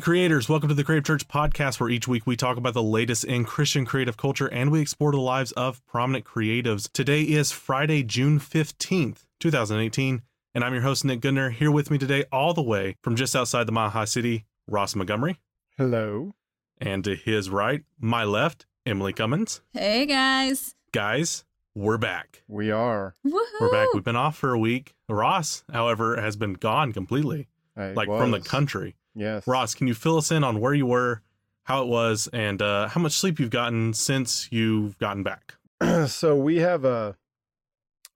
Hey, creators, welcome to the Creative Church podcast, where each week we talk about the latest in Christian creative culture and we explore the lives of prominent creatives. Today is Friday, June 15th, 2018, and I'm your host, Nick Gunner. Here with me today, all the way from just outside the Mile High City, Ross Montgomery. Hello. And to his right, my left, Emily Cummins. Hey guys. Guys, we're back. We are. Woohoo. We're back. We've been off for a week. Ross, however, has been gone completely, I like from the country. Yes. Ross, can you fill us in on where you were, how it was, and uh, how much sleep you've gotten since you've gotten back? so we have a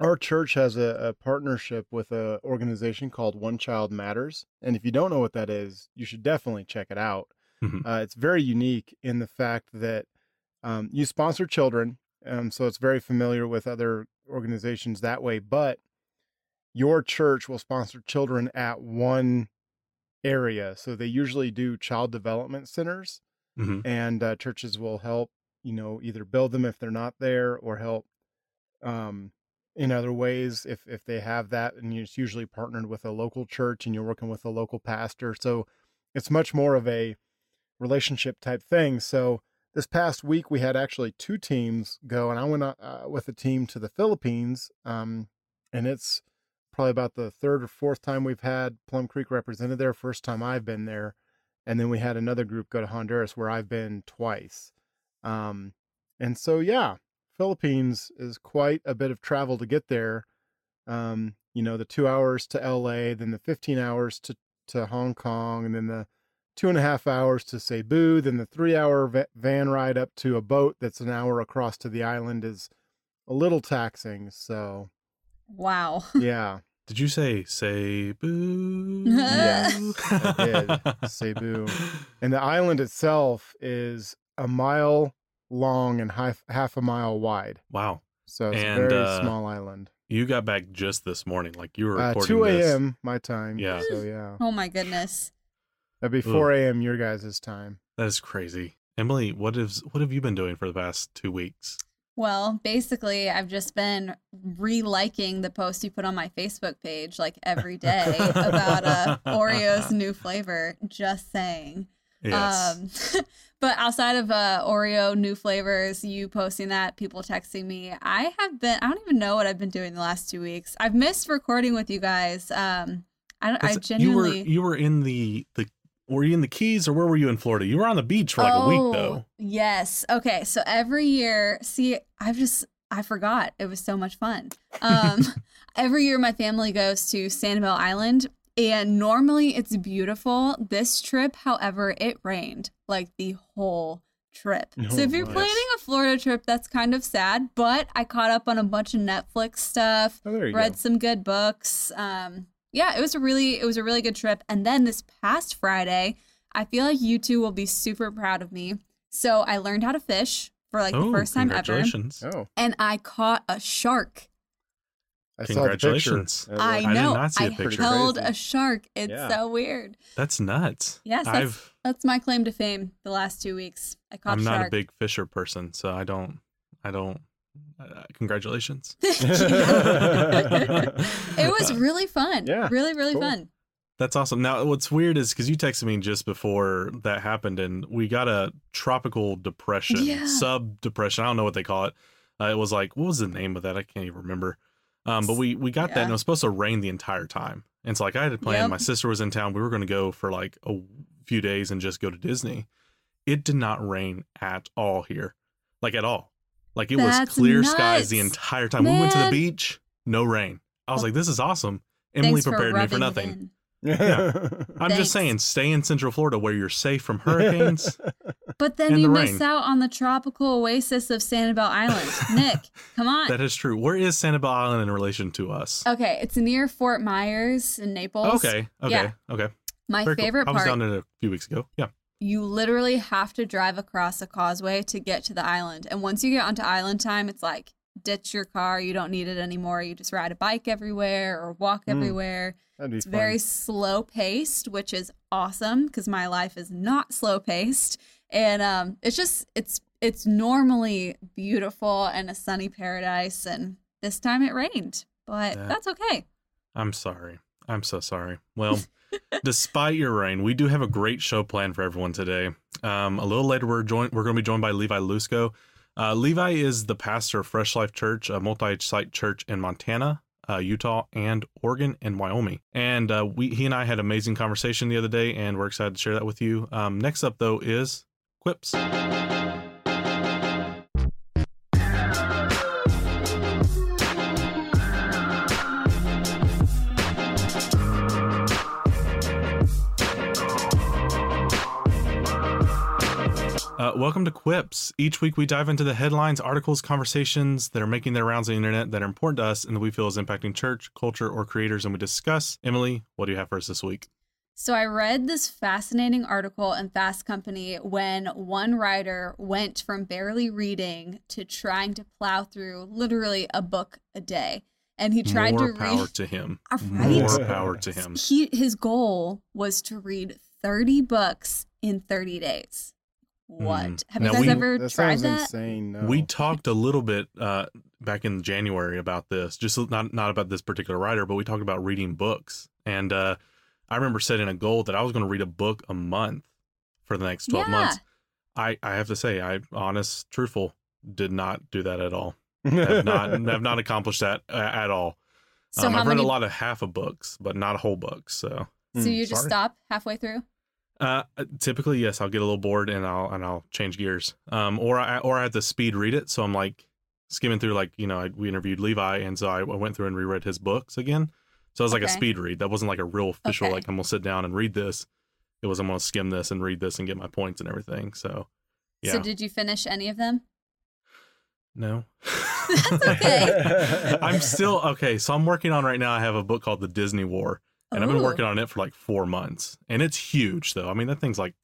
our church has a, a partnership with a organization called One Child Matters, and if you don't know what that is, you should definitely check it out. Mhm. Uh, it's very unique in the fact that um, you sponsor children, um, so it's very familiar with other organizations that way. But your church will sponsor children at one area, so they usually do child development centers hmm and uh, churches will help you know either build them if they're not there or help um, in other ways if if they have that and it's usually partnered with a local church and you're working with a local pastor so it's much more of a relationship type thing so this past week we had actually two teams go and i went uh, with a team to the philippines um, and it's probably about the third or fourth time we've had plum creek represented there first time i've been there and then we had another group go to Honduras where I've been twice. Um, and so yeah, Philippines is quite a bit of travel to get there. Um, you know, the two hours to LA, then the 15 hours to, to Hong Kong, and then the two and a half hours to Cebu, then the three hour va- van ride up to a boat that's an hour across to the island is a little taxing. So Wow. yeah, Did you say say boo? Yes, I did. Cebu. and the island itself is a mile long and half half a mile wide. Wow. So it's And, a very uh, small island. You got back just this morning. Like you were Uh, recording 2 a.m. my time. Yeah. So yeah, Oh my goodness. that'd be 4 a.m. your guys' time. That is crazy. Emily, what is what have you been doing for the past two weeks? Well, basically, I've just been re-liking the post you put on my Facebook page like every day about uh, Oreo's new flavor. Just saying. Yes. Um, but outside of uh, Oreo new flavors, you posting that, people texting me, I have been. I don't even know what I've been doing the last two weeks. I've missed recording with you guys. Um, I, don't- I genuinely. You were you were in the the were you in the Keys or where were you in Florida? You were on the beach for like a week though. Oh, Yes. Okay. So every year, see, I've just I forgot. It was so much fun. Um, every year, my family goes to Sanibel Island, and normally it's beautiful. This trip, however, it rained like the whole trip. so Oh, if you're nice. planning a Florida trip, that's kind of sad. But I caught up on a bunch of Netflix stuff Oh, read go. some good books. Um, yeah, it was a really it was a really good trip. And then this past Friday, I feel like you two will be super proud of me. So I learned how to fish for like the oh, first time ever. Oh, and I caught a shark. I saw the. Congratulations. I looked- I did know. not see I a picture. held a shark. It's Yeah. so weird. That's nuts. Yes, that's, I've that's my claim to fame. The last two weeks, I caught I'm a not a big fisher person, so I don't I don't uh, congratulations. it was really fun. Yeah, really, really cool. fun. That's awesome. Now, what's weird is because you texted me just before that happened, and we got a tropical depression, Yeah. sub depression. I don't know what they call it. Uh, it was like, what was the name of that? I can't even remember. Um, but we we got that, and Yeah. it was supposed to rain the entire time. And so, like, I had a plan. Yep. My sister was in town. We were going to go for like a few days and just go to Disney. It did not rain at all here, like at all. Like it was That's clear skies the entire time. We went to the beach, no rain. I was oh. like, this is awesome. Emily Thanks prepared me for nothing. Yeah. I'm Thanks. just saying, stay in Central Florida where you're safe from hurricanes. But then and you the miss rain. out on the tropical oasis of Sanibel Island. Nick, come on. that is true. Where is Sanibel Island in relation to us? okay, it's near Fort Myers in Naples. Okay, okay, Yeah. okay. My Very cool. favorite I was part, down there a few weeks ago. Yeah. You literally have to drive across a causeway to get to the island. And once you get onto island time, it's like ditch your car. You don't need it anymore. You just ride a bike everywhere or walk Mm. everywhere. It's fun. very slow paced, which is awesome because my life is not slow paced. And um, it's just it's it's normally beautiful and a sunny paradise, and this time it rained, but Yeah. that's okay. I'm sorry. I'm so sorry. Well, despite your rain, we do have a great show planned for everyone today. Um, a little later, we're joined. We're going to be joined by Levi Lusko. Uh, Levi is the pastor of Fresh Life Church, a multi-site church in Montana, uh, Utah, and Oregon and Wyoming. And uh, we, he and I had an amazing conversation the other day, and we're excited to share that with you. Um, next up, though, is Quips. Uh, welcome to Quips. Each week we dive into the headlines, articles, conversations that are making their rounds on the internet that are important to us and that we feel is impacting church, culture, or creators, and we discuss. Emily, what do you have for us this week? So I read this fascinating article in Fast Company when one writer went from barely reading to trying to plow through literally a book a day. And he tried More to power read to him. Right? More power to him. he his goal was to read 30 books in 30 days. What? Mm. Have Now you guys we- ever that tried that? insane. No. We talked a little bit uh, back in January about this, just not not about this particular writer, but we talked about reading books. And uh, I remember setting a goal that I was going to read a book a month for the next twelve Yeah. months. I I have to say, I honest, truthful, did not do that at all. Have not have not accomplished that uh, at all. So um, I've read a lot of half of books, but not a whole books. So So Mm, you just sorry. stop halfway through? Uh, typically, yes, I'll get a little bored and I'll and I'll change gears. Um, or I or I have to speed read it, so I'm like skimming through. Like you know, I, we interviewed Levi, and so I, went through and reread his books again. So it was like a speed read. That wasn't like a real official. Okay. Like I'm gonna sit down and read this. It was I'm gonna skim this and read this and get my points and everything. So yeah, So did you finish any of them? no. That's okay. I'm still okay. So I'm working on right now. I have a book called The Disney War, and I've been working on it for like four months, and it's huge though. I mean, that thing's like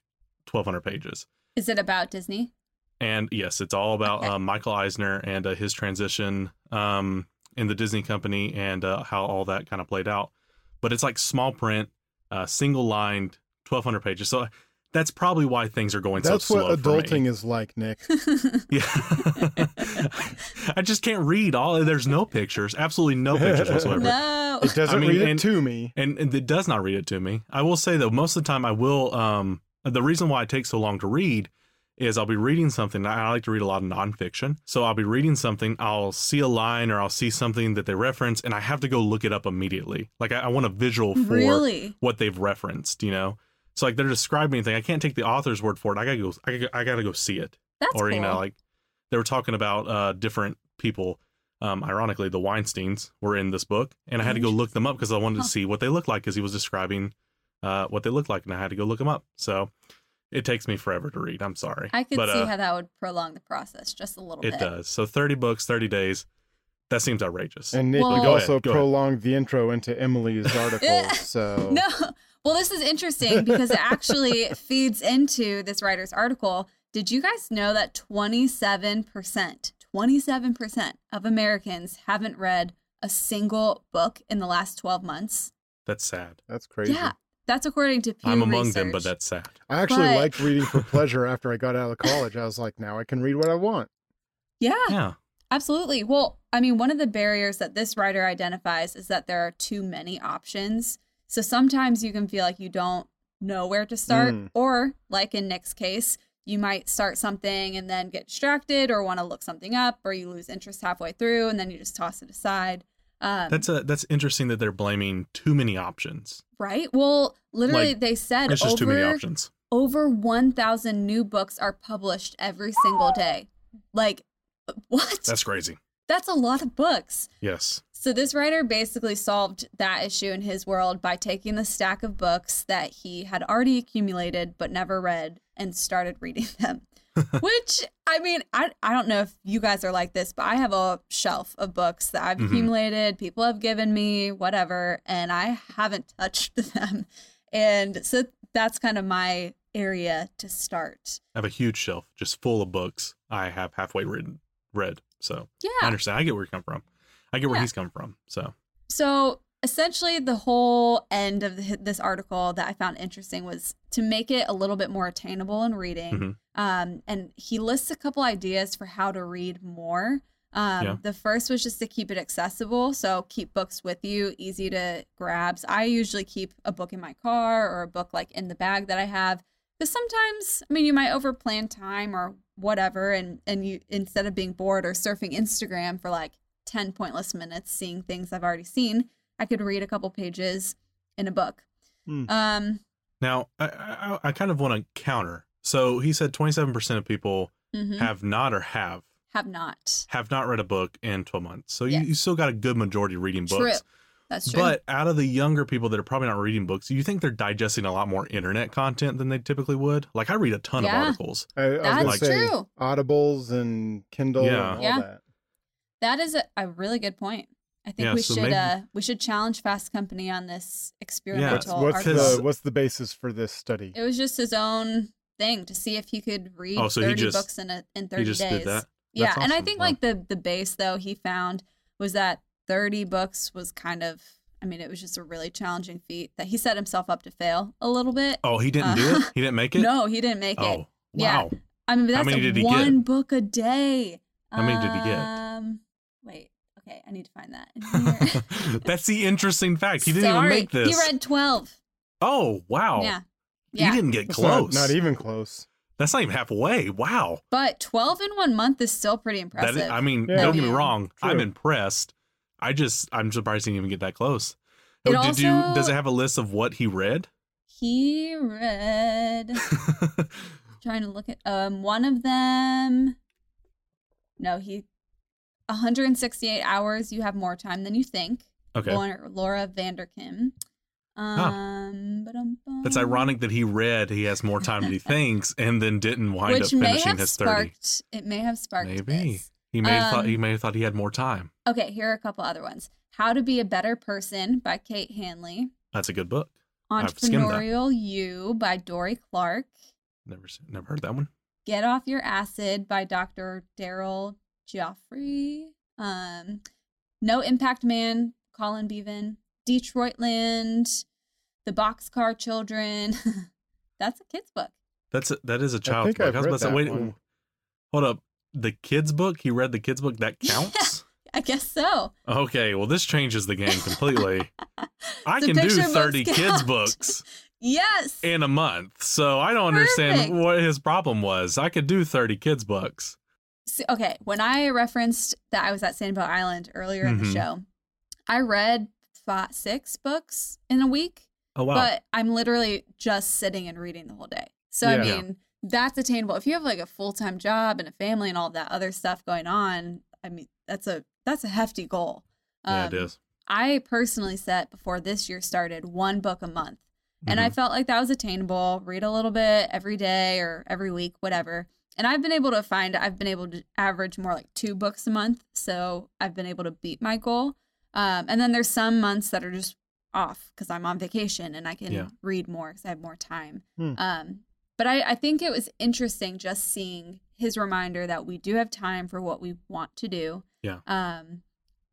1,200 pages. Is it about Disney? And yes, it's all about Okay. uh, Michael Eisner and uh, his transition um, in the Disney company and uh, how all that kind of played out. But it's like small print, uh, single lined, 1,200 pages. So that's probably why things are going That's so slow. That's what for me. adulting is like, Nick. Yeah. I just can't read all. There's no pictures, absolutely no pictures whatsoever. no. It doesn't I mean, read it and- to me. and, and it does not read it to me. I will say though, most of the time I will. Um, the reason why it takes so long to read is I'll be reading something. I like to read a lot of nonfiction, so I'll be reading something. I'll see a line or I'll see something that they reference, and I have to go look it up immediately. Like I, I want a visual for Really? what they've referenced. You know, so like they're describing anything. I can't take the author's word for it. I gotta go. I gotta, I gotta go see it That's or cool. you know like they were talking about uh different people um ironically the weinsteins were in this book and i had to go look them up because i wanted Huh. to see what they looked like because he was describing uh what they looked like and i had to go look them up so it takes me forever to read i'm sorry I could but see uh, how that would prolong the process just a little it bit. It does so 30 books 30 days that seems outrageous And Nick Well- you also ahead, go ahead. prolonged the intro into Emily's article. so No. Well, this is interesting because it actually feeds into this writer's article. Did you guys know that 27%, 27% of Americans haven't read a single book in the last 12 months? that's sad that's crazy. Yeah. That's according to Pew i'm among them but that's sad I actually But- liked reading for pleasure after I got out of college. I was like, now I can read what I want. Yeah, yeah absolutely. Well, I mean, one of the barriers that this writer identifies is that there are too many options. So sometimes you can feel like you don't know where to start, Mm. or like in Nick's case, you might start something and then get distracted or want to look something up, or you lose interest halfway through and then you just toss it aside. Um, that's a that's interesting that they're blaming too many options right. Well, literally, Like, they said it's just too many over options over 1,000 new books are published every single day. Like, what? that's crazy That's a lot of books. yes So this writer basically solved that issue in his world by taking the stack of books that he had already accumulated but never read and started reading them. Which I mean, I I don't know if you guys are like this, but I have a shelf of books that I've Mhm. accumulated, people have given me, whatever, and I haven't touched them. And so that's kind of my area to start. I have a huge shelf just full of books I have halfway read. read. So yeah. I understand. I get where you come from. I get where Yeah. he's come from. So So essentially, the whole end of the, this article that I found interesting was to make it a little bit more attainable in reading. Mhm. Um, and he lists a couple ideas for how to read more. Um, Yeah. The first was just to keep it accessible. So keep books with you, easy to grab. So I usually keep a book in my car or a book like in the bag that I have. Because sometimes, I mean, you might overplan time or whatever, and and you instead of being bored or surfing Instagram for like ten pointless minutes, seeing things I've already seen, I could read a couple pages in a book. Hmm. Um, Now, I, I, I kind of want to counter. So he said 27% of people mhm. have not or have have not. have not read a book in 12 months. So Yes. you, you still got a good majority reading True. books. That's true. But out of the younger people that are probably not reading books, you think they're digesting a lot more internet content than they typically would? Like I read a ton Yeah. of articles. I, I was That's gonna say true. Audibles and Kindle Yeah. and all Yeah. that. That is a, a really good point. I think Yeah, we so should maybe- uh we should challenge Fast Company on this What's, experimental what's article. the what's the basis for this study? It was just his own thing to see if he could read Oh, so 30 just- books in a, in 30 He just days. did that. yeah, and I think Wow. like the the base though he found was that 30 books was kind of I mean it was just a really challenging feat that he set himself up to fail a little bit. Oh, he didn't do Uh, it? He didn't make it? No, he didn't make it. Oh, Yeah. wow. I mean, but How that's many a did he get? one book a day. How many did he get? Wait. Okay, I need to find that. That's the interesting fact. He didn't even make this. He read twelve. oh, wow. Yeah, He didn't get It's close. Not, not even close. That's not even halfway. Wow. But twelve in one month is still pretty impressive. is, I mean, Yeah. don't get me Yeah. wrong. I'm impressed. I just, I'm surprised he didn't even get that close. It Oh, did you, also- does it have a list of what he read? he read. trying to look at um one of them. No, he. 168 hours. You have more time than you think. okay. Laura, Laura Vanderkam. Um, ba-dum-bum. That's ironic that he read he has more time than he thinks and then didn't wind Which up finishing his 30. It may have sparked. Maybe. this. He may have thought Um, he may have thought he had more time. Okay, here are a couple other ones. How to Be a Better Person by Kate Hanley. That's a good book. I've skimmed that. Entrepreneurial You by Dorie Clark. Never never heard that one. Get Off Your Acid by Dr. Daryl Gioffre. Um, no Impact Man, Colin Beavan. Detroitland, The Boxcar Children. That's a kid's book. That's a, that is a child's think book. I've I was read about to say, wait, one. hold up. The kids book? He read the kids book. That counts. I guess so. okay, well this changes the game completely. I The can do picture books thirty kids books Yes. in a month, so I don't understand what his problem was. I could do thirty kids books. So- okay, when I referenced that I was at Sanibel Island earlier in the Mhm. show, I read five, six books in a week, Oh wow! but I'm literally just sitting and reading the whole day. So Yeah. I mean, that's attainable. If you have like a full time job and a family and all that other stuff going on, I mean, that's a that's a hefty goal. yeah, it Um. I personally set before this year started one book a month. And I Mhm. felt like that was attainable. Read a little bit every day or every week, whatever. And I've been able to find, I've been able to average more like two books a month. So I've been able to beat my goal. Um, and then there's some months that are just off because I'm on vacation and I can Yeah. read more because I have more time. Hmm. Um, but I, I think it was interesting just seeing his reminder that we do have time for what we want to do. Yeah. Um,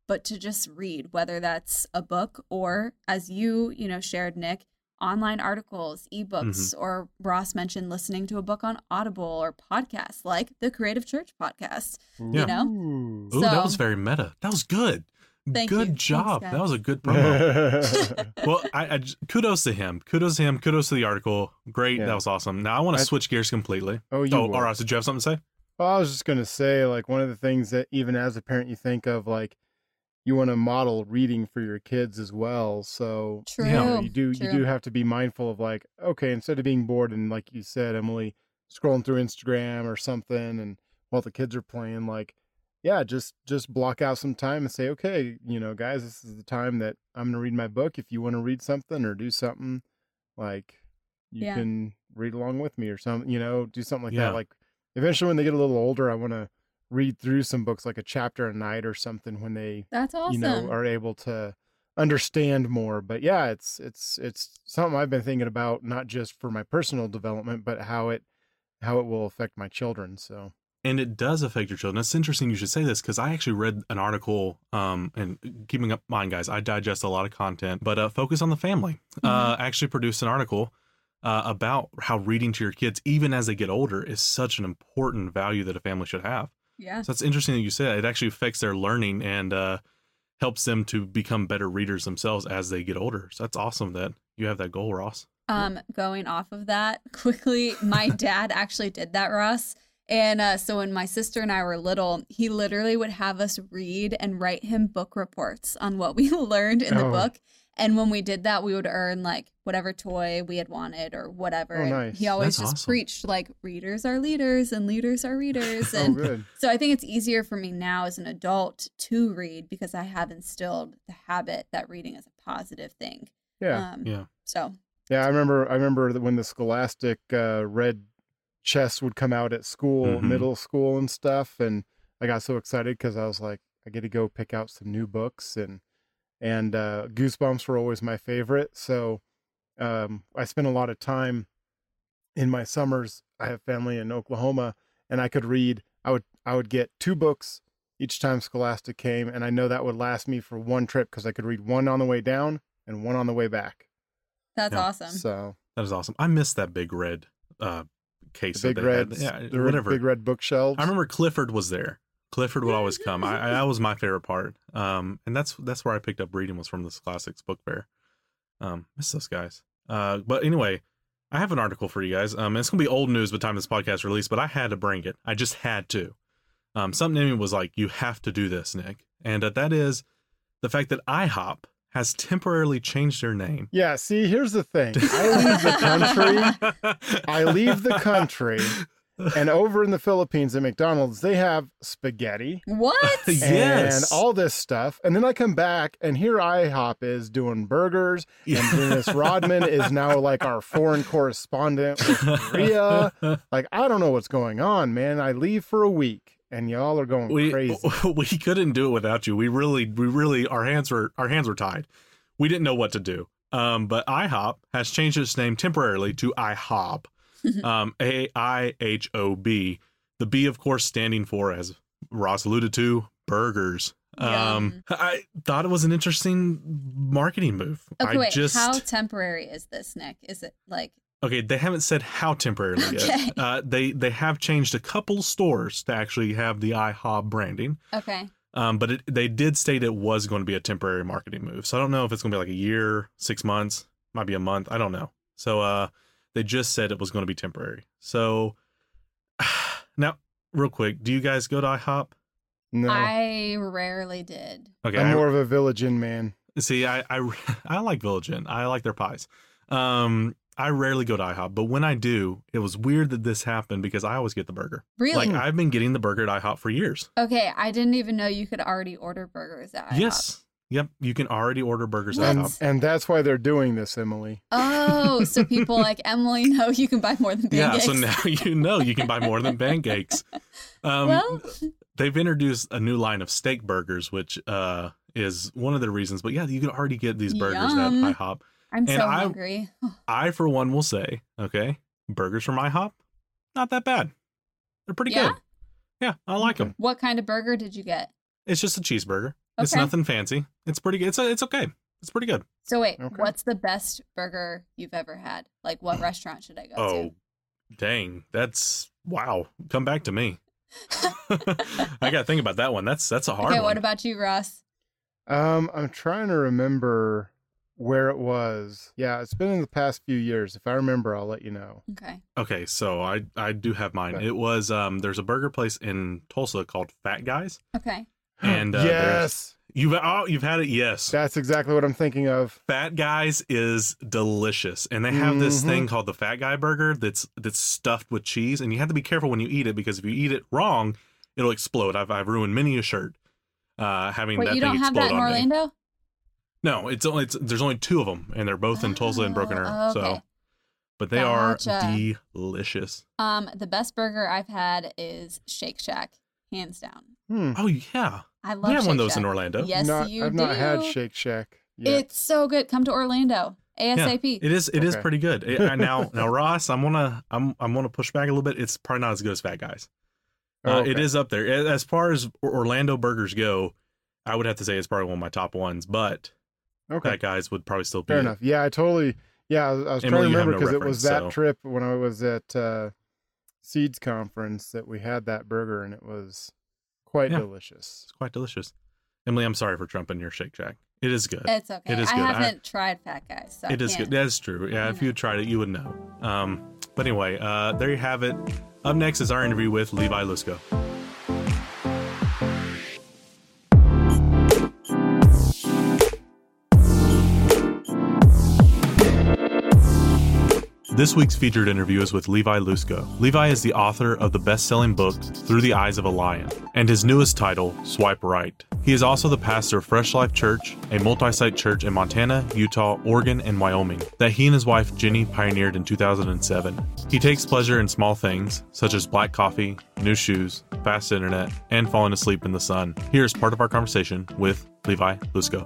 but to just read, whether that's a book or as you, you know, shared, Nick, online articles, ebooks, Mm-hmm. or Ross mentioned listening to a book on Audible or podcasts like the Creative Church podcast. Yeah. You know? Ooh. Ooh, that was very meta. That was good. Thank good you. Job. guys. that was a good promo. well, I, I j- kudos to him. Kudos to him. Kudos to the article. Great. Yeah. That was awesome. Now I want to I- switch gears completely. oh, you Oh, were. all right. Did you have something to say? Well, I was just gonna say, like one of the things that even as a parent you think of, like you want to model reading for your kids as well. So True. you, know, you do true. you do have to be mindful of like, okay, instead of being bored and like you said, Emily, scrolling through Instagram or something, and while the kids are playing, like, yeah, just just block out some time and say, okay, you know, guys, this is the time that I'm gonna read my book. If you want to read something or do something, like you Yeah. can read along with me or something, you know, do something like Yeah. that. Like eventually when they get a little older, I want to read through some books like a chapter a night or something when they That's awesome. you know are able to understand more but yeah it's it's it's something i've been thinking about not just for my personal development but how it how it will affect my children so And it does affect your children. It's interesting you should say this because I actually read an article. Um, and keeping up mind, guys, I digest a lot of content, but uh, focus on the family. Uh, actually produced an article uh, about how reading to your kids, even as they get older, is such an important value that a family should have. Yeah. So it's interesting that you say that. It actually affects their learning and uh, helps them to become better readers themselves as they get older. So that's awesome that you have that goal, Ross. Um, going off of that quickly, my dad actually did that, Ross. And uh, so when my sister and I were little, he literally would have us read and write him book reports on what we learned in the Oh. book. And when we did that, we would earn like whatever toy we had wanted or whatever. Oh, And nice. He always That's just awesome. preached like readers are leaders and leaders are readers. Oh, And good. so I think it's easier for me now as an adult to read because I have instilled the habit that reading is a positive thing. Yeah. Um, Yeah. So Yeah, I remember. I remember that when the Scholastic uh, red chess would come out at school, Mhm. middle school, and stuff, and I got so excited because I was like, I get to go pick out some new books, and and uh, Goosebumps were always my favorite. So um, I spent a lot of time in my summers. I have family in Oklahoma, and I could read. I would I would get two books each time Scholastic came, and I know that would last me for one trip because I could read one on the way down and one on the way back. that's Yeah. awesome. So That is awesome. I missed that big red uh, case. the big red, had. Yeah, whatever. big red bookshelves. I remember Clifford was there. Clifford would always come. I, I that was my favorite part. Um, and that's that's where I picked up reading was from this classics book fair. Um, miss those guys. Uh, but anyway, I have an article for you guys. Um, it's gonna be old news by the time this podcast released, but I had to bring it. I just had to. Um, something in me was like, you have to do this, Nick, and uh, that is the fact that IHOP has temporarily changed their name. Yeah, see, here's the thing. I leave the country, I leave the country, and over in the Philippines at McDonald's, they have spaghetti What? yes. and all this stuff. And then I come back, and here IHOP is doing burgers, and Dennis Rodman is now like our foreign correspondent with Korea. Like, I don't know what's going on, man. I leave for a week, and y'all are going we crazy. we couldn't do it without you. We really we really our hands were our hands were tied. We didn't know what to do. Um, but IHOP has changed its name temporarily to IHOB, um, A I H O B. The B, of course, standing for, as Ross alluded to, burgers. Um, I thought it was an interesting marketing move. Okay, I wait. just How temporary is this, Nick? Is it like okay. They haven't said how temporarily Okay. yet. Uh, they they have changed a couple stores to actually have the IHOB branding. okay? Um, but it, they did state it was going to be a temporary marketing move. So I don't know if it's going to be like a year, six months, might be a month. I don't know. So uh, they just said it was going to be temporary. So now, real quick, do you guys go to IHOP? no, I rarely did. Okay, I'm I- more of a Village Inn man. see, I, I I like Village Inn. I like their pies. Um, I rarely go to IHOP, but when I do, it was weird that this happened because I always get the burger. Really? Like I've been getting the burger at IHOP for years. okay, I didn't even know you could already order burgers at IHOP. Yes. Yep. You can already order burgers at What? And, IHOP. and that's why they're doing this, Emily. Oh, so people like Emily know you can buy more than pancakes. Yeah, so now you know you can buy more than pancakes. Um, well, they've introduced a new line of steak burgers, which uh, is one of the reasons. But yeah, you can already get these burgers Yum. at IHOP. I'm and so I- hungry. I, for one, will say, okay, burgers from IHOP, not that bad. They're pretty Yeah? good. Yeah, I like Okay. them. What kind of burger did you get? It's just a cheeseburger. It's nothing fancy. It's pretty good. It's it's okay. It's pretty good. So wait, Okay. what's the best burger you've ever had? Like, what restaurant should I go to? Oh, dang, that's wow. Come back to me. I got to think about that one. That's that's a to? hard Okay, one. what about you, Ross? Um, I'm trying to remember where it was. Yeah, it's been in the past few years. If I remember, I'll let you know. Okay. Okay, so I I do have mine. Okay. It was um there's a burger place in Tulsa called Fat Guys. Okay. And, uh, yes, You've oh you've had it. Yes. that's exactly what I'm thinking of. Fat Guys is delicious, and they have this Mhm. thing called the Fat Guy Burger that's that's stuffed with cheese, and you have to be careful when you eat it because if you eat it wrong, it'll explode. I've I've ruined many a shirt, uh, having Wait, that you thing don't have explode that in on me. Orlando? No, it's only it's, there's only two of them, and they're both in Tulsa and Broken Oh, Arrow. okay. So, but they Gotcha. are delicious. Um, the best burger I've had is Shake Shack, hands down. Hmm. Oh yeah, I love. we have one of Shake those in Orlando. Yes, not, you I've do. not had Shake Shack. Yet. It's so good. Come to Orlando ASAP. It is. It is Okay. pretty good. It- and now, now Ross, I'm gonna, I'm, I'm gonna push back a little bit. It's probably not as good as Fat Guys. Oh, Uh, It okay. is up there as far as Orlando burgers go. I would have to say it's probably one of my top ones, but okay. Fat Guys would probably still be. Fair enough. Yeah, I totally. Yeah, I was, I was trying to you have remember no because it was that so- trip when I was at uh, Seeds conference that we had that burger, and it was quite Yeah. delicious. It's quite delicious. Emily, I'm sorry for trumping your Shake Shack. It is good. It's okay. It is I good. I- haven't tried Fat Guys, so I It is good. That's true. Yeah, if you tried it, you would know. Um, but anyway, uh, there you have it. Up next is our interview with Levi Lusko. This week's featured interview is with Levi Lusko. Levi is the author of the best selling book, Through the Eyes of a Lion, and his newest title, Swipe Right. He is also the pastor of Fresh Life Church, a multi site church in Montana, Utah, Oregon, and Wyoming that he and his wife Jennie pioneered in 2007. He takes pleasure in small things, such as black coffee, new shoes, fast internet, and falling asleep in the sun. Here's part of our conversation with Levi Lusko.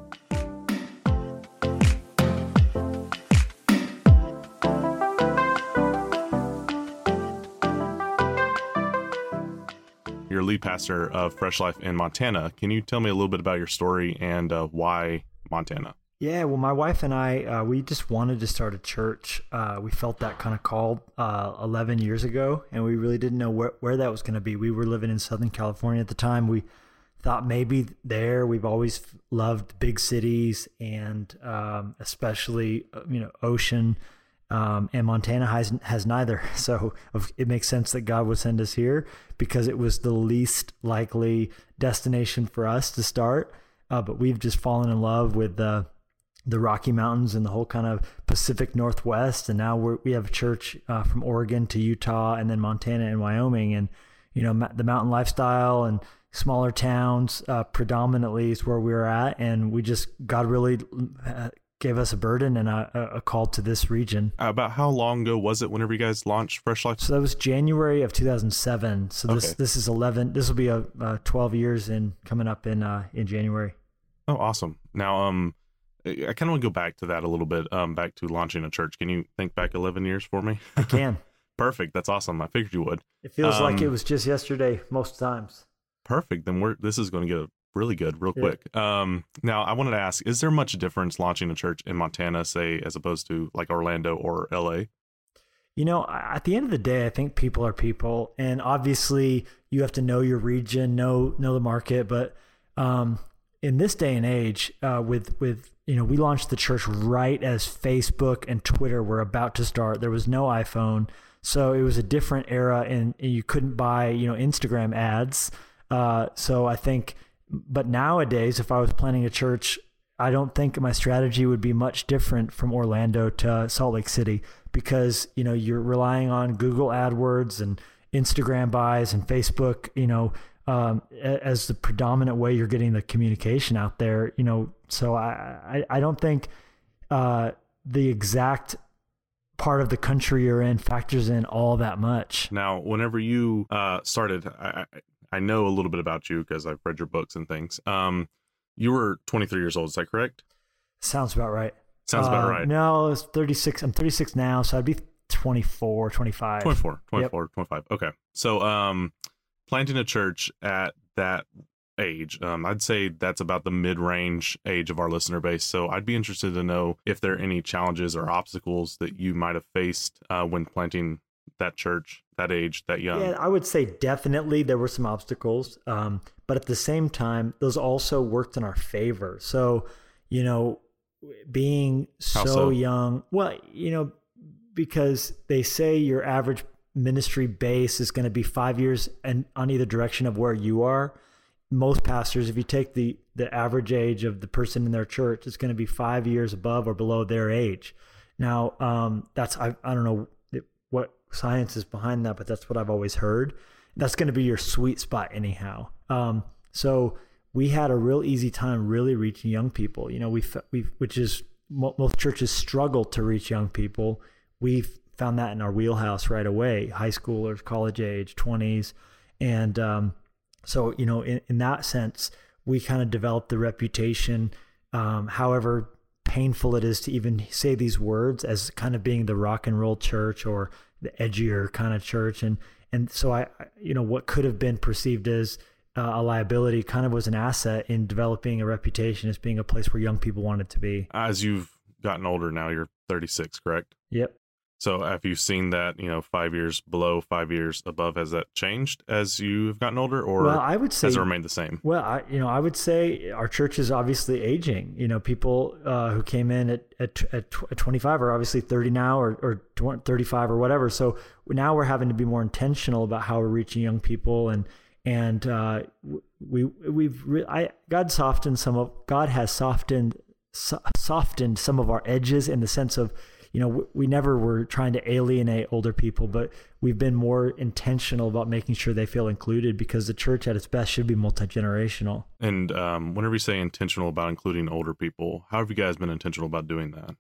Lead pastor of Fresh Life in Montana. Can you tell me a little bit about your story and uh, why Montana? Yeah, well, my wife and I, uh, we just wanted to start a church. Uh, we felt that kind of call uh, 11 years ago, and we really didn't know where, where that was going to be. We were living in Southern California at the time. We thought maybe there. We've always loved big cities, and um, especially uh, you know ocean. Um, and Montana has has neither, so it makes sense that God would send us here because it was the least likely destination for us to start. Uh, but we've just fallen in love with the the Rocky Mountains and the whole kind of Pacific Northwest, and now we're, we have a church uh, from Oregon to Utah, and then Montana and Wyoming, and you know ma- the mountain lifestyle and smaller towns uh, predominantly is where we're at, and we just God really uh, gave us a burden and a, a call to this region. About how long ago was it whenever you guys launched Fresh Life? So that was January of 2007. So this Okay. this is 11. This will be a, uh 12 years in coming up in uh, in January. Oh, awesome. Now, um, I kind of want to go back to that a little bit, um, back to launching a church. Can you think back 11 years for me? I can. Perfect. That's awesome. I figured you would. It feels like Um, it was just yesterday most times. Perfect. Then we're, this is going to get really good real Yeah. quick. Um, now I wanted to ask, is there much difference launching a church in Montana, say, as opposed to like Orlando or LA? You know, at the end of the day, I think people are people, and obviously you have to know your region, know know the market. But um, in this day and age, uh, with with you know, we launched the church right as Facebook and Twitter were about to start. There was no iPhone, so it was a different era, and, and you couldn't buy you know Instagram ads. Uh, so I think, but nowadays, if I was planning a church, I don't think my strategy would be much different from Orlando to Salt Lake City because you know you're relying on Google AdWords and Instagram buys and Facebook, you know, um, as the predominant way you're getting the communication out there. You know, so I I, I don't think uh, the exact part of the country you're in factors in all that much. Now, whenever you uh, started, I, I, know a little bit about you because I've read your books and things. Um, you were 23 years old. Is that correct? Sounds about right. Sounds about Uh, right. No, it's 36. I'm 36 now, so I'd be 24, 25. 24, 24, 25. Okay. So, um, planting a church at that age, um, I'd say that's about the mid range age of our listener base. So, I'd be interested to know if there are any challenges or obstacles that you might have faced uh, when planting that church, that age, that young. Yeah, I would say definitely there were some obstacles, um, but at the same time, those also worked in our favor. So, you know, being so, so? young, well, you know, because they say your average ministry base is going to be five years and on either direction of where you are. Most pastors, if you take the the average age of the person in their church, it's going to be five years above or below their age. Now, um, that's I, I don't know science is behind that, but that's what I've always heard. That's going to be your sweet spot anyhow. Um, so we had a real easy time really reaching young people. You know, we we which is most churches struggle to reach young people. We found that in our wheelhouse right away. High schoolers, college age, twenties, and um, so you know, in, in that sense, we kind of developed the reputation. Um, however painful it is to even say these words as kind of being the rock and roll church or the edgier kind of church and and so I you know what could have been perceived as uh, a liability kind of was an asset in developing a reputation as being a place where young people wanted to be. As you've gotten older now, you're 36, correct? Yep. So have you seen that, you know, five years below, five years above? Has that changed as you've gotten older or well, I would say, has it remained the same? Well, I, you know, I would say our church is obviously aging. You know, people uh, who came in at, at, at, 25 are obviously 30 now or, or 35 or whatever. So now we're having to be more intentional about how we're reaching young people and, and uh, we we've re- I God softened some of God has softened so, softened some of our edges in the sense of you know, we never were trying to alienate older people, but we've been more intentional about making sure they feel included because the church at its best should be multi generational. And um, whenever you say intentional about including older people, how have you guys been intentional about doing that?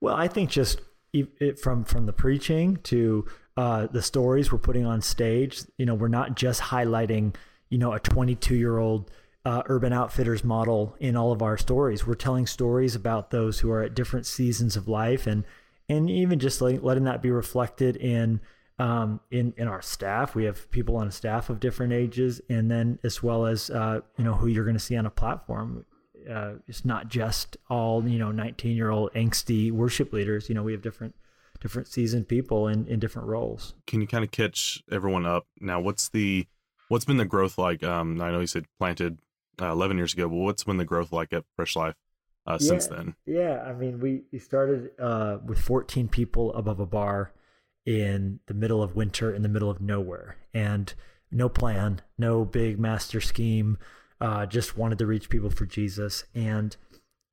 Well, I think just it, from from the preaching to uh, the stories we're putting on stage. You know, we're not just highlighting you know a 22 year old uh, Urban Outfitters model in all of our stories. We're telling stories about those who are at different seasons of life and and even just like letting that be reflected in um, in in our staff. We have people on staff of different ages, and then as well as uh, you know who you're going to see on a platform. Uh, it's not just all you know 19 year old angsty worship leaders. You know we have different different seasoned people in in different roles. Can you kind of catch everyone up now? What's the what's been the growth like? Um, I know you said planted uh, 11 years ago, but what's been the growth like at Fresh Life? Uh, yeah, since then. Yeah, I mean, we we started uh, with 14 people above a bar in the middle of winter, in the middle of nowhere, and no plan, no big master scheme. Uh, just wanted to reach people for Jesus, and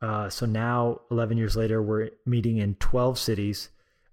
uh, so now, 11 years later, we're meeting in 12 cities.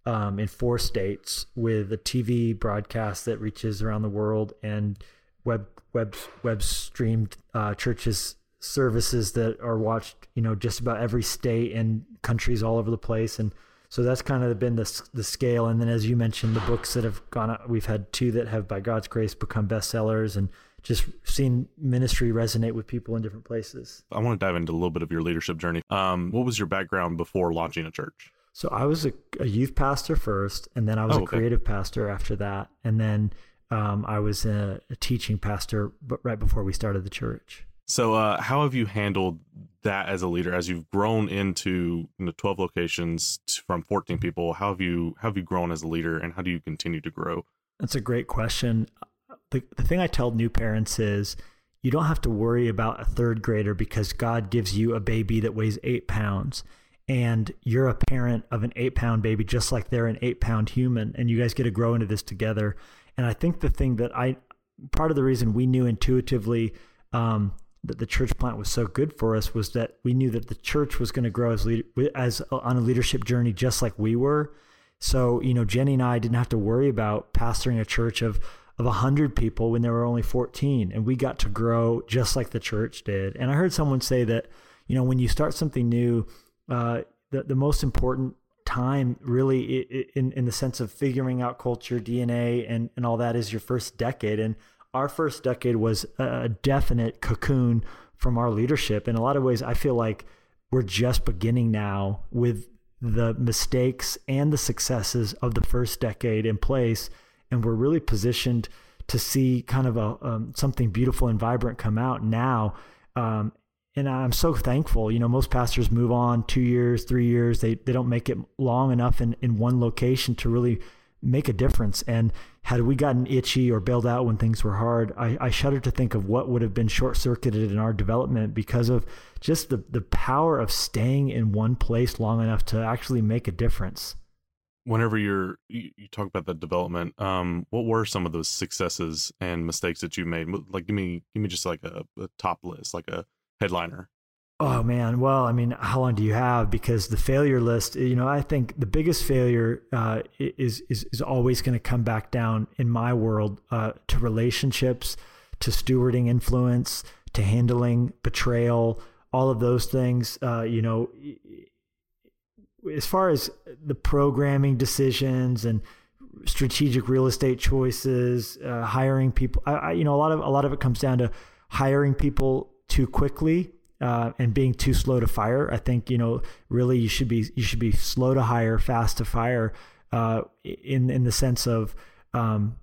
Um, in four states with a TV broadcast that reaches around the world and web web web streamed uh, churches services that are watched, you know, just about every state and countries all over the place. And so that's kind of been the the scale. And then, as you mentioned, the books that have gone out, we've had two that have, by God's grace, become bestsellers, and just seen ministry resonate with people in different places. I want to dive into a little bit of your leadership journey. Um, what was your background before launching a church? So I was a, a youth pastor first, and then I was oh, a okay. creative pastor after that, and then um, I was a, a teaching pastor, but right before we started the church. So, uh, how have you handled that as a leader as you've grown into you know, 12 locations from 14 people? How have you how have you grown as a leader, and how do you continue to grow? That's a great question. The, the thing I tell new parents is you don't have to worry about a third grader because God gives you a baby that weighs eight pounds and you're a parent of an eight pound baby just like they're an eight pound human and you guys get to grow into this together and i think the thing that i part of the reason we knew intuitively um, that the church plant was so good for us was that we knew that the church was going to grow as lead, as on a leadership journey just like we were. So you know, Jennie and I didn't have to worry about pastoring a church of of 100 people when there were only 14 and we got to grow just like the church did and i heard someone say that you know when you start something new uh, the, the most important time really in, in the sense of figuring out culture dna and, and all that is your first decade and our first decade was a definite cocoon from our leadership. In a lot of ways, I feel like we're just beginning now with the mistakes and the successes of the first decade in place, and we're really positioned to see kind of a um, something beautiful and vibrant come out now. Um, and I'm so thankful. You know, most pastors move on two years, three years. They they don't make it long enough in in one location to really make a difference. And had we gotten itchy or bailed out when things were hard, I, I shudder to think of what would have been short circuited in our development because of just the, the power of staying in one place long enough to actually make a difference. Whenever you're you, talk about the development, um, what were some of those successes and mistakes that you made? Like, give me give me just like a, a top list, like a headliner. Oh man, well, I mean, how long do you have? Because the failure list, you know, I think the biggest failure uh, is is is always going to come back down in my world uh, to relationships, to stewarding influence, to handling betrayal, all of those things. Uh, you know, as far as the programming decisions and strategic real estate choices, uh, hiring people, I, I, you know, a lot of a lot of it comes down to hiring people too quickly uh, and being too slow to fire. I think you know really you should be you should be slow to hire, fast to fire, uh, in in the sense of um,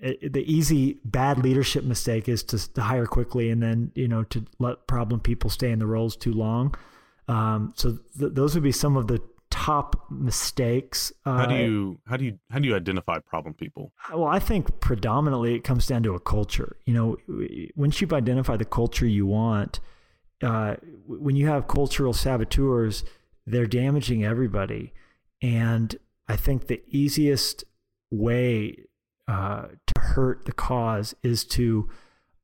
it, the easy bad leadership mistake is to, to hire quickly and then you know to let problem people stay in the roles too long. Um, so th- those would be some of the top mistakes. Uh, how do you how do you how do you identify problem people? Well, I think predominantly it comes down to a culture. You know, once you've identified the culture you want, uh, when you have cultural saboteurs, they're damaging everybody. And I think the easiest way uh, to hurt the cause is to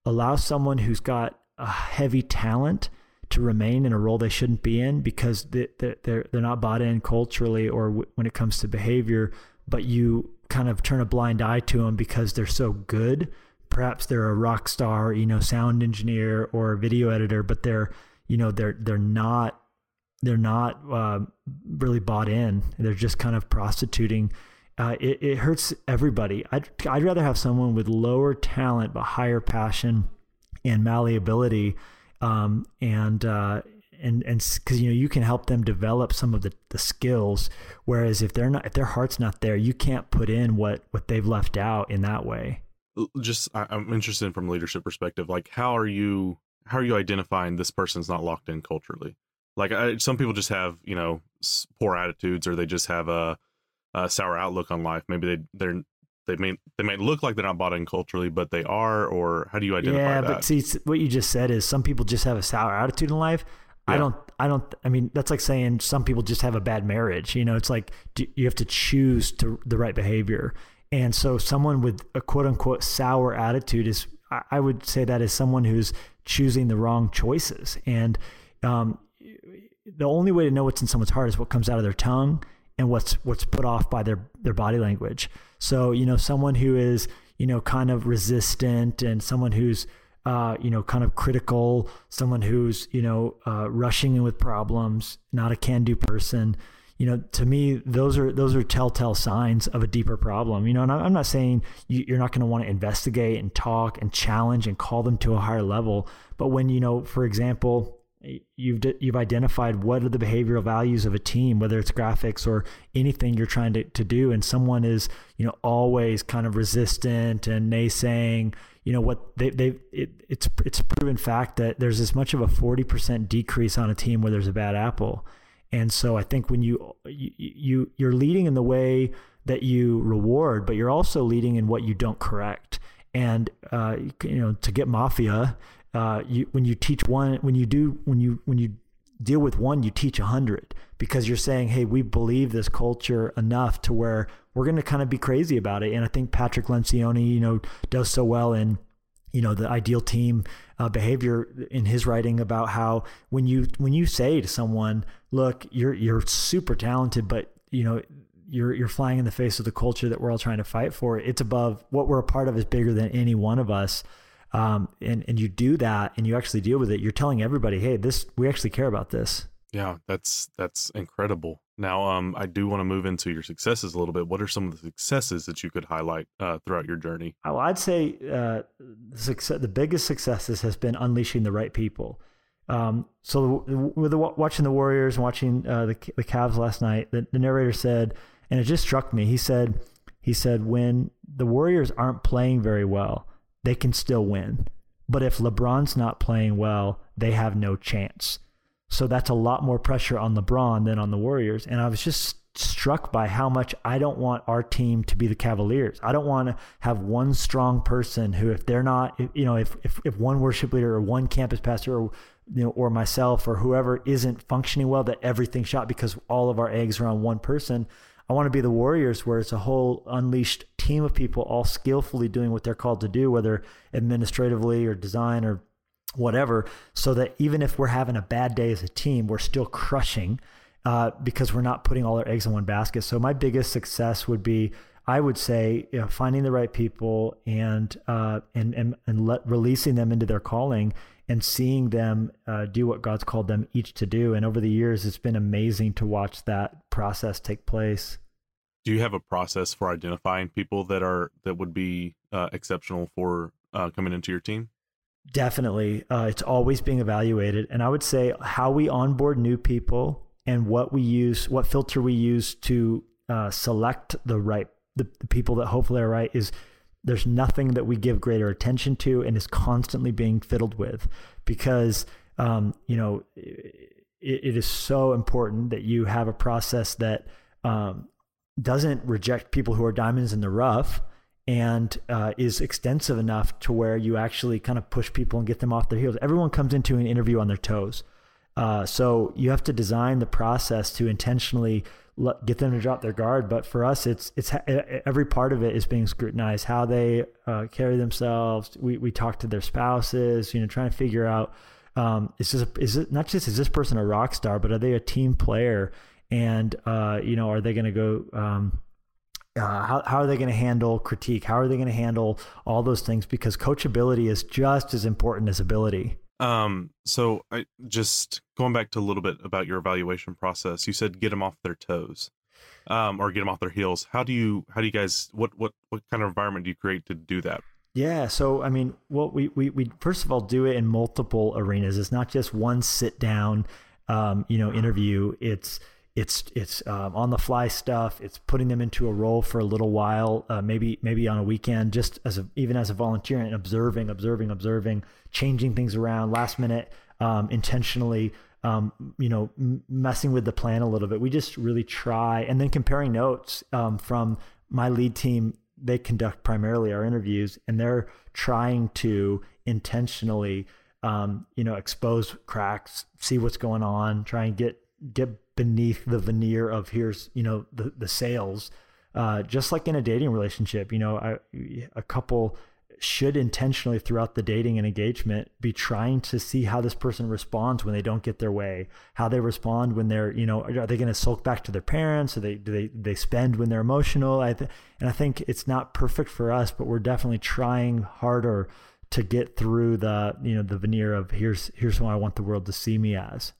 allow someone who's got a heavy talent to remain in a role they shouldn't be in because they're they're they're not bought in culturally or when it comes to behavior, but you kind of turn a blind eye to them because they're so good. Perhaps they're a rock star, you know, sound engineer or video editor, but they're you know they're they're not they're not uh, really bought in. They're just kind of prostituting. Uh, it, it hurts everybody. I'd, I'd rather have someone with lower talent but higher passion and malleability um, and uh, and and because you know you can help them develop some of the, the skills whereas if they're not if their heart's not there you can't put in what what they've left out in that way just i'm interested from leadership perspective like how are you how are you identifying this person's not locked in culturally like I, some people just have you know poor attitudes or they just have a, a sour outlook on life maybe they they're they may they may look like they're not bought in culturally, but they are. Or how do you identify yeah, that? but see, what you just said is some people just have a sour attitude in life. Yeah. I don't. I don't. I mean, that's like saying some people just have a bad marriage. You know, it's like you have to choose to the right behavior. And so, someone with a quote unquote sour attitude is, I would say, that is someone who's choosing the wrong choices. And um, the only way to know what's in someone's heart is what comes out of their tongue and what's what's put off by their their body language. So, you know, someone who is, you know, kind of resistant and someone who's, uh, you know, kind of critical, someone who's, you know, uh, rushing in with problems, not a can-do person. You know, to me, those are those are telltale signs of a deeper problem. You know, and I'm not saying you, are not going to want to investigate and talk and challenge and call them to a higher level, but when you know, for example, you've you've identified what are the behavioral values of a team whether it's graphics or anything you're trying to, to do and someone is you know always kind of resistant and naysaying you know what they they it, it's it's proven fact that there's as much of a 40% decrease on a team where there's a bad apple and so i think when you you you're leading in the way that you reward but you're also leading in what you don't correct and uh, you know to get mafia uh, you, when you teach one, when you do, when you when you deal with one, you teach a hundred because you're saying, hey, we believe this culture enough to where we're going to kind of be crazy about it. And I think Patrick Lencioni, you know, does so well in you know the ideal team uh, behavior in his writing about how when you when you say to someone look you're you're super talented but you know you're you're flying in the face of the culture that we're all trying to fight for it's above what we're a part of is bigger than any one of us um, and and you do that and you actually deal with it, you're telling everybody, hey, this we actually care about this. Yeah, that's that's incredible. Now, um, I do want to move into your successes a little bit. What are some of the successes that you could highlight uh, throughout your journey? Well, I'd say uh, the, success, the biggest successes has been unleashing the right people. Um, so with the, watching the Warriors, and watching uh, the the Cavs last night, the, the narrator said, and it just struck me. He said, he said when the Warriors aren't playing very well, they can still win. But if LeBron's not playing well, they have no chance. So that's a lot more pressure on LeBron than on the Warriors. And I was just struck by how much I don't want our team to be the Cavaliers. I don't want to have one strong person who, if they're not, you know, if, if, if one worship leader or one campus pastor or, you know, or myself or whoever isn't functioning well, that everything shot because all of our eggs are on one person. I want to be the Warriors where it's a whole unleashed team of people all skillfully doing what they're called to do, whether administratively or design or whatever, so that even if we're having a bad day as a team, we're still crushing uh, because we're not putting all our eggs in one basket. So my biggest success would be, I would say, you know, finding the right people and uh, and and and let, releasing them into their calling and seeing them uh, do what God's called them each to do. And over the years, it's been amazing to watch that process take place. Do you have a process for identifying people that are that would be uh, exceptional for uh, coming into your team? Definitely, uh, it's always being evaluated, and I would say how we onboard new people and what we use, what filter we use to uh, select the right the, the people that hopefully are right is there's nothing that we give greater attention to and is constantly being fiddled with because um, you know it, it is so important that you have a process that um, doesn't reject people who are diamonds in the rough and uh, is extensive enough to where you actually kind of push people and get them off their heels. Everyone comes into an interview on their toes. Uh, so you have to design the process to intentionally let, get them to drop their guard. But for us, it's it's every part of it is being scrutinized. How they uh, carry themselves. We we talk to their spouses. You know, trying to figure out um, is this is it not just is this person a rock star, but are they a team player? And uh, you know, are they going to go? Um, uh, how, how are they going to handle critique? How are they going to handle all those things? Because coachability is just as important as ability. Um, so I just going back to a little bit about your evaluation process. You said get them off their toes, um, or get them off their heels. How do you how do you guys what what what kind of environment do you create to do that? Yeah, so I mean, what we we we first of all do it in multiple arenas. It's not just one sit down, um, you know, interview. It's it's it's um, on the fly stuff. It's putting them into a role for a little while, uh, maybe maybe on a weekend, just as a, even as a volunteer and observing, observing, observing, changing things around last minute, um, intentionally, um, you know, m- messing with the plan a little bit. We just really try, and then comparing notes um, from my lead team. They conduct primarily our interviews, and they're trying to intentionally, um, you know, expose cracks, see what's going on, try and get get beneath the veneer of here's you know the the sales. Uh, just like in a dating relationship you know I, a couple should intentionally throughout the dating and engagement be trying to see how this person responds when they don't get their way how they respond when they're you know are they going to sulk back to their parents? Or they do they they spend when they're emotional? I th- and I think it's not perfect for us but we're definitely trying harder to get through the you know the veneer of here's here's who I want the world to see me as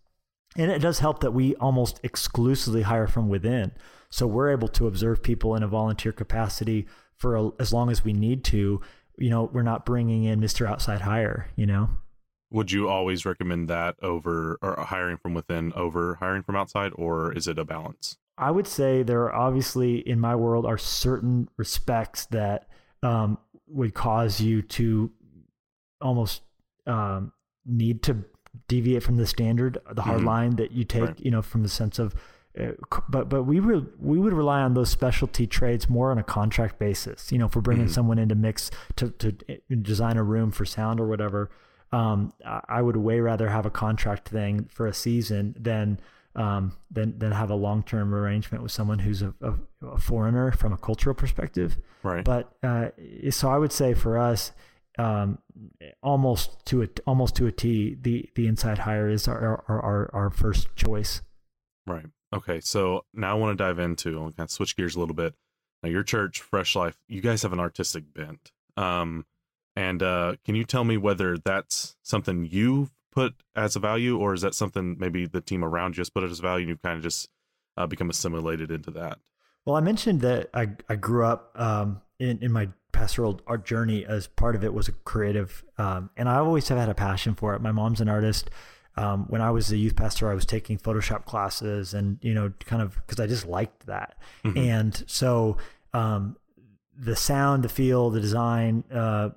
and it does help that we almost exclusively hire from within. So we're able to observe people in a volunteer capacity for a, as long as we need to. You know, we're not bringing in Mr. Outside Hire, you know? Would you always recommend that over or hiring from within over hiring from outside, or is it a balance? I would say there are obviously in my world are certain respects that um, would cause you to almost um, need to deviate from the standard, the hard mm-hmm. line that you take, right. you know, from the sense of, uh, but but we re- we would rely on those specialty trades more on a contract basis. You know, if we're bringing mm-hmm. someone in to mix to to eh, design a room for sound or whatever, um, I would way rather have a contract thing for a season than um, than than have a long term arrangement with someone who's a, a, a, foreigner from a cultural perspective. Right. But uh, so I would say for us um, almost to a almost to a T, the the inside hire is our our our, our first choice. Right. Okay. So now I want to dive into. I'll kind of switch gears a little bit. Now, your church, Fresh Life, you guys have an artistic bent. Um, and uh, can you tell me whether that's something you've put as a value, or is that something maybe the team around you has put it as a value, and you've kind of just uh, become assimilated into that? Well, I mentioned that I I grew up um, in in my pastoral art journey as part of it was a creative um, and i always have had a passion for it. My mom's an artist. Um, when i was a youth pastor i was taking photoshop classes and you know kind of because i just liked that. Mm-hmm. and so um, the sound the feel the design uh,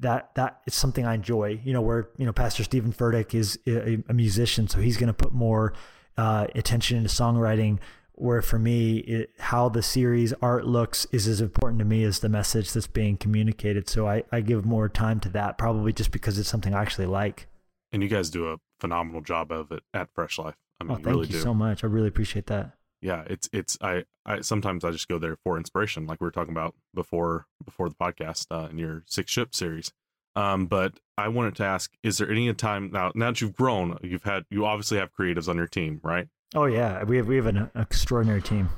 that that is something i enjoy you know where you know pastor steven furtick is a, a musician so he's going to put more uh, attention into songwriting where for me it, how the series art looks is as important to me as the message that's being communicated. So I, I give more time to that probably just because it's something i actually like. And you guys do a phenomenal job of it at fresh life. I mean oh, thank you, really you so much. I really appreciate that. Yeah it's it's i i sometimes i just go there for inspiration like we were talking about before before the podcast uh, in your six ship series. Um, but I wanted to ask: Is there any time now? Now that you've grown, you've had you obviously have creatives on your team, right? Oh yeah, we have we have an extraordinary team.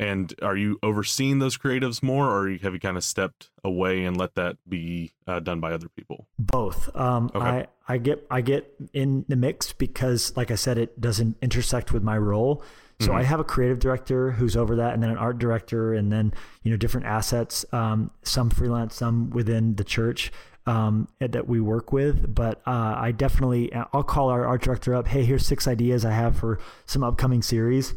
And are you overseeing those creatives more, or have you kind of stepped away and let that be uh, done by other people? Both. Um, okay. I I get I get in the mix because, like I said, it doesn't intersect with my role. So mm-hmm. I have a creative director who's over that, and then an art director, and then you know different assets, um, some freelance, some within the church um, that we work with. But uh, I definitely, I'll call our art director up. Hey, here's six ideas I have for some upcoming series.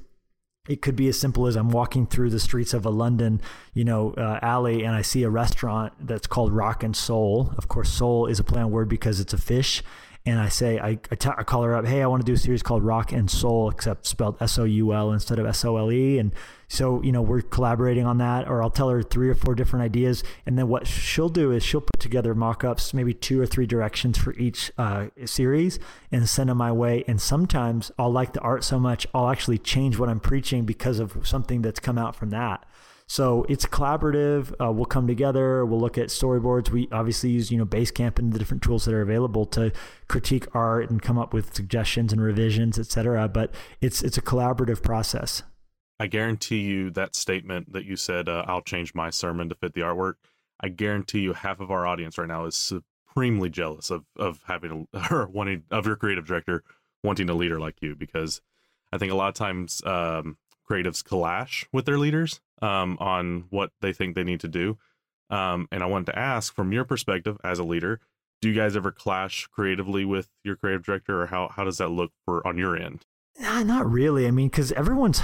It could be as simple as I'm walking through the streets of a London, you know, uh, alley, and I see a restaurant that's called Rock and Soul. Of course, soul is a play on word because it's a fish, and I say I, I, t- I call her up, hey, I want to do a series called Rock and Soul, except spelled S O U L instead of S O L E, and so you know we're collaborating on that. Or I'll tell her three or four different ideas, and then what she'll do is she'll put together mock-ups, maybe two or three directions for each uh, series, and send them my way. And sometimes I'll like the art so much I'll actually change what I'm preaching because of something that's come out from that. So it's collaborative. Uh, we'll come together. We'll look at storyboards. We obviously use you know Basecamp and the different tools that are available to critique art and come up with suggestions and revisions, etc. But it's it's a collaborative process. I guarantee you that statement that you said, uh, "I'll change my sermon to fit the artwork." I guarantee you, half of our audience right now is supremely jealous of of having a, or wanting of your creative director wanting a leader like you because I think a lot of times um, creatives clash with their leaders um, on what they think they need to do. Um, and I wanted to ask, from your perspective as a leader, do you guys ever clash creatively with your creative director, or how how does that look for on your end? Nah, not really. I mean, because everyone's,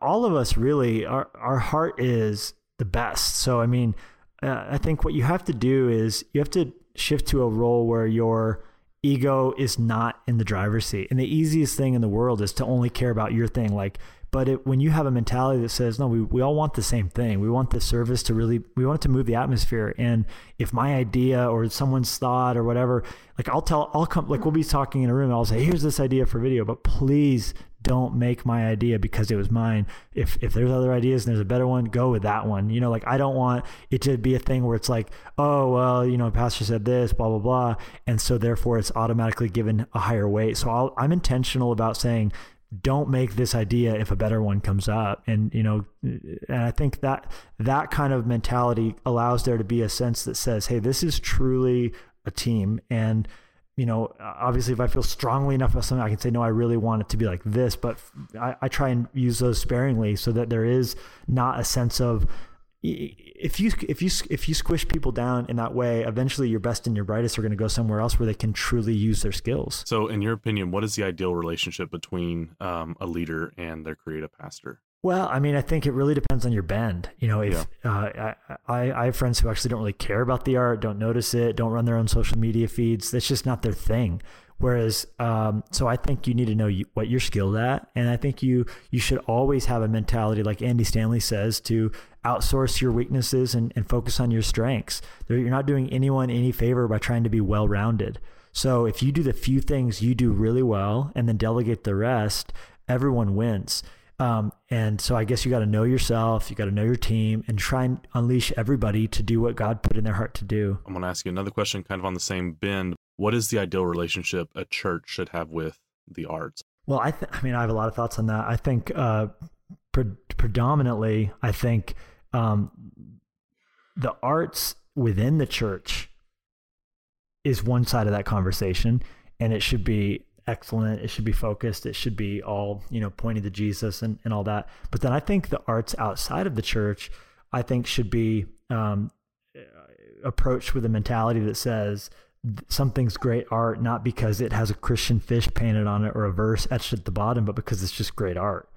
all of us really, our our heart is the best. So I mean, uh, I think what you have to do is you have to shift to a role where your ego is not in the driver's seat. And the easiest thing in the world is to only care about your thing. Like but it, when you have a mentality that says, no, we, we all want the same thing. We want the service to really, we want it to move the atmosphere. And if my idea or someone's thought or whatever, like I'll tell, I'll come, like we'll be talking in a room and I'll say, here's this idea for video, but please don't make my idea because it was mine. If if there's other ideas and there's a better one, go with that one. You know, like I don't want it to be a thing where it's like, oh well, you know, pastor said this, blah blah blah, and so therefore it's automatically given a higher weight. So I'll, I'm intentional about saying don't make this idea if a better one comes up. And you know and i think that that kind of mentality allows there to be a sense that says hey this is truly a team. And you know obviously if i feel strongly enough about something i can say no i really want it to be like this. But i, I try and use those sparingly so that there is not a sense of if you if you if you squish people down in that way, eventually your best and your brightest are going to go somewhere else where they can truly use their skills. So, in your opinion, what is the ideal relationship between um, a leader and their creative pastor? Well, I mean, I think it really depends on your bend. You know, if yeah. uh, I, I have friends who actually don't really care about the art, don't notice it, don't run their own social media feeds. That's just not their thing. Whereas, um, so I think you need to know what you're skilled at, and I think you you should always have a mentality, like Andy Stanley says, to outsource your weaknesses and, and focus on your strengths. You're not doing anyone any favor by trying to be well rounded. So if you do the few things you do really well and then delegate the rest, everyone wins. Um, and so I guess you got to know yourself, you got to know your team, and try and unleash everybody to do what God put in their heart to do. I'm going to ask you another question, kind of on the same bend. What is the ideal relationship a church should have with the arts? Well, I, th- I mean, I have a lot of thoughts on that. I think uh, pre- predominantly, I think um, the arts within the church is one side of that conversation, and it should be excellent. It should be focused. It should be all you know, pointing to Jesus and, and all that. But then I think the arts outside of the church, I think, should be um, approached with a mentality that says something's great art not because it has a Christian fish painted on it or a verse etched at the bottom, but because it's just great art.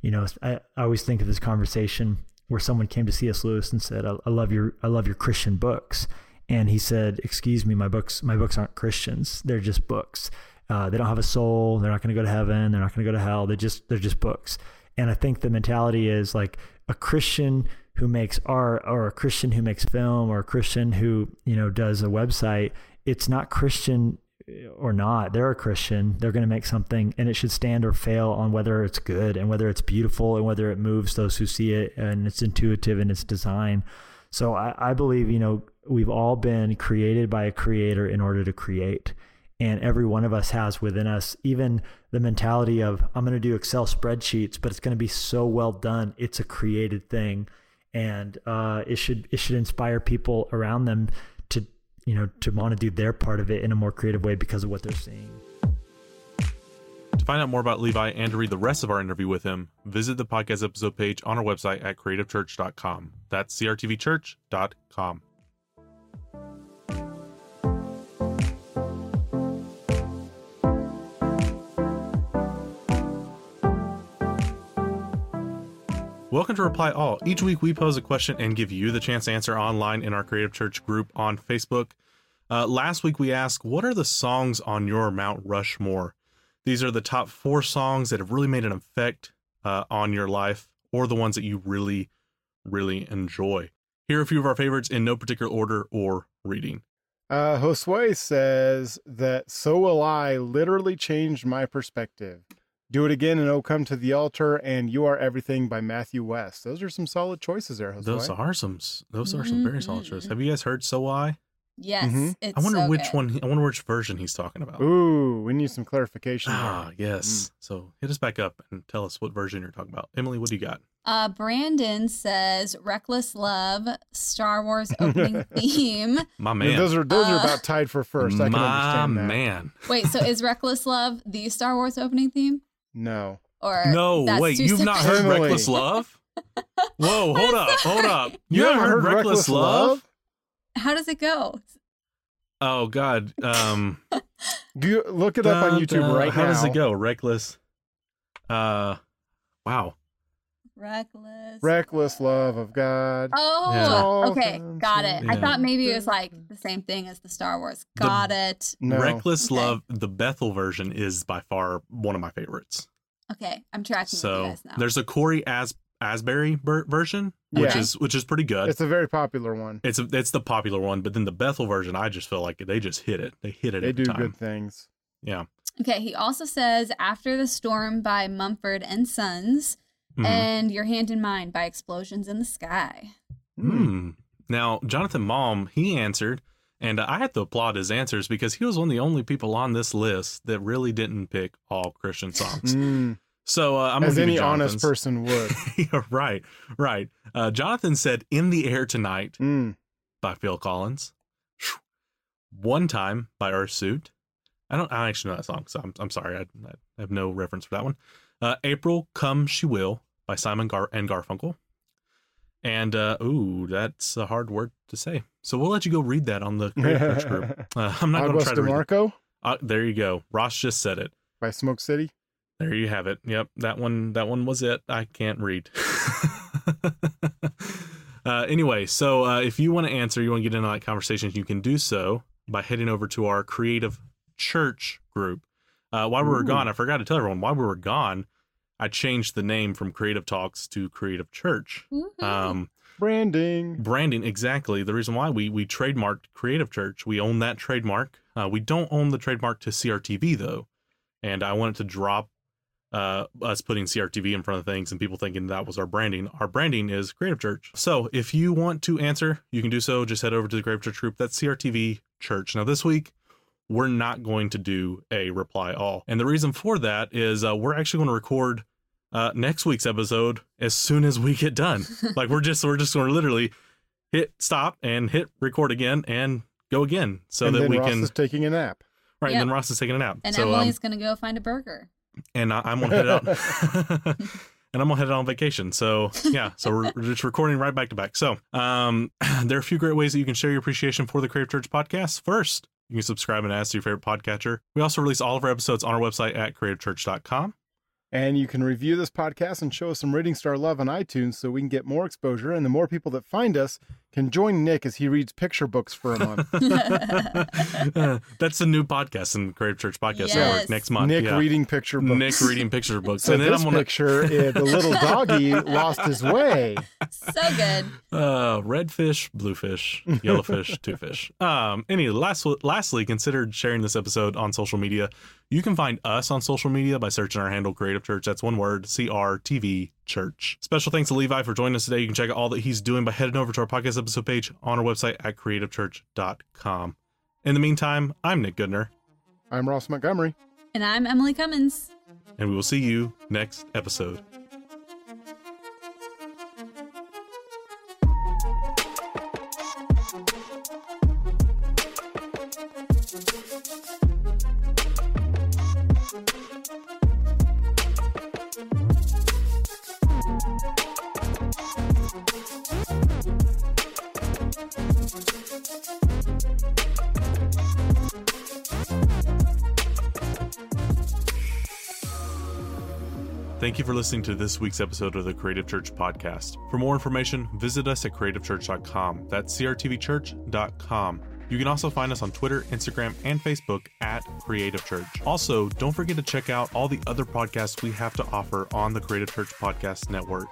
You know, I, I always think of this conversation where someone came to C.S. Lewis and said, I, I love your I love your Christian books," and he said, "Excuse me, my books my books aren't Christians. They're just books. Uh, they don't have a soul. They're not going to go to heaven. They're not going to go to hell. They just they're just books." And I think the mentality is like a Christian who makes art or a Christian who makes film or a Christian who, you know, does a website it's not Christian or not. They're a Christian. They're going to make something and it should stand or fail on whether it's good and whether it's beautiful and whether it moves those who see it and it's intuitive in its design. So I, I believe, you know, we've all been created by a creator in order to create. And every one of us has within us even the mentality of, I'm going to do Excel spreadsheets, but it's going to be so well done. It's a created thing. And uh, it should it should inspire people around them you know, to want to do their part of it in a more creative way because of what they're seeing. To find out more about Levi and to read the rest of our interview with him, visit the podcast episode page on our website at creativechurch.com. That's crtvchurch.com. Welcome to Reply All. Each week we pose a question and give you the chance to answer online in our Creative Church group on Facebook. Uh, last week we asked, what are the songs on your Mount Rushmore? These are the top four songs that have really made an effect uh, on your life, or the ones that you really, really enjoy. Here are a few of our favorites in no particular order or reading. Uh, Josue says that "So Will I" literally changed my perspective. Do it again and oh come to the altar and you are everything by Matthew West. Those are some solid choices there, Josue. Those are some. Those are some very solid choices. Mhm. Have you guys heard "So I"? Yes, Mhm. it's I wonder so which good. one. I wonder which version he's talking about. Ooh, we need some clarification. there. Ah, yes. So hit us back up and tell us what version you're talking about. Emily, what do you got? Uh, Brandon says "Reckless Love" Star Wars opening theme. My man. Those are those are Uh, about tied for first. I can My understand that. man. Wait, so is "Reckless Love" the Star Wars opening theme, No. or No, wait. You've not heard Emily. "Reckless Love"? Whoa, hold up, hold up. You, haven't heard, "Reckless, Love"? How does it go? Oh God. Um. Do you look it up on YouTube dun. right How now? How does it go? Reckless. Uh. Wow. Reckless. Reckless uh, love of God. Oh, Yeah. okay, got it. I thought maybe it was like the same thing as the Star Wars. The- Got it. No. Reckless Okay. Love. The Bethel version is by far one of my favorites. Okay, I'm tracking with you So guys now. there's a Cory As Asbury ver- version, which is which is pretty good. It's a very popular one. It's a, it's the popular one, but then the Bethel version, I just feel like they just hit it. They hit it. They every do time. good things. Yeah. Okay, he also says After the Storm by Mumford and Sons Mhm. and Your Hand in Mine by Explosions in the Sky. Hmm. Now, Jonathan Malm, he answered, and I had to applaud his answers because he was one of the only people on this list that really didn't pick all Christian songs. Mm, So uh, I'm as any honest person would. yeah, right, right. Uh, Jonathan said, "In the Air Tonight" Mm. by Phil Collins. One Time by Earthsuit. I don't. I actually know that song, so I'm, I'm sorry. I, I have no reference for that one. Uh, April Come She Will by Simon Gar and Garfunkel. And uh, ooh, that's a hard word to say. So we'll let you go read that on the Creative Church group. Uh, I'm not going to try to read. it. Marco Uh, there you go. Ross just said it. by Smoke City. There you have it. Yep, that one. That one was it. I can't read. uh, anyway, so uh, if you want to answer, you want to get into that conversation, you can do so by heading over to our Creative Church group. Uh, while we were Ooh. gone, I forgot to tell everyone. While we were gone, I changed the name from Creative Talks to Creative Church. Woohoo. Um, Branding. branding exactly the reason why we we trademarked creative church we own that trademark uh, we don't own the trademark to crtv though and i wanted to drop uh, us putting crtv in front of things and people thinking that was our branding our branding is creative church so if you want to answer you can do so just head over to the creative church group that's crtv church now this week we're not going to do a reply all. And the reason for that is uh, we're actually going to record uh, next week's episode as soon as we get done. Like we're just we're just going to literally hit stop and hit record again and go again so and that then we Ross can is taking a nap. right Yep. and then ross is taking a nap. And so um, Emily's gonna go find a burger. and I, i'm gonna head out. And i'm gonna head out on vacation. So yeah so we're, we're just recording right back to back. So um there are a few great ways that you can share your appreciation for the creative church podcast. First you can subscribe and ask to your favorite podcatcher we also release all of our episodes on our website at creativechurch.com And you can review this podcast and show us some rating star love on iTunes so we can get more exposure. And the more people that find us can join Nick as he reads picture books for a month. That's the new podcast in Creative Church Podcast Yes. Network next month. Nick yeah. reading picture books. Nick reading picture books. So and then this I'm gonna picture, uh, the little doggy lost his way. so good. uh red fish, blue fish, yellow fish, two fish. Um anyway, last lastly, consider sharing this episode on social media. You can find us on social media by searching our handle Creative Church. That's one word, CRTV Church. Special thanks to Levi for joining us today. You can check out all that he's doing by heading over to our podcast episode page on our website at creativechurch.com. In the meantime, I'm Nick Goodner, I'm Ross Montgomery. And I'm Emily Cummins. and we will see you next episode. You for listening to this week's episode of the Creative Church Podcast. For more information, visit us at creativechurch.com. That's crtvchurch.com. You can also find us on Twitter, Instagram, and Facebook at Creative Church. Also, don't forget to check out all the other podcasts we have to offer on the Creative Church Podcast Network.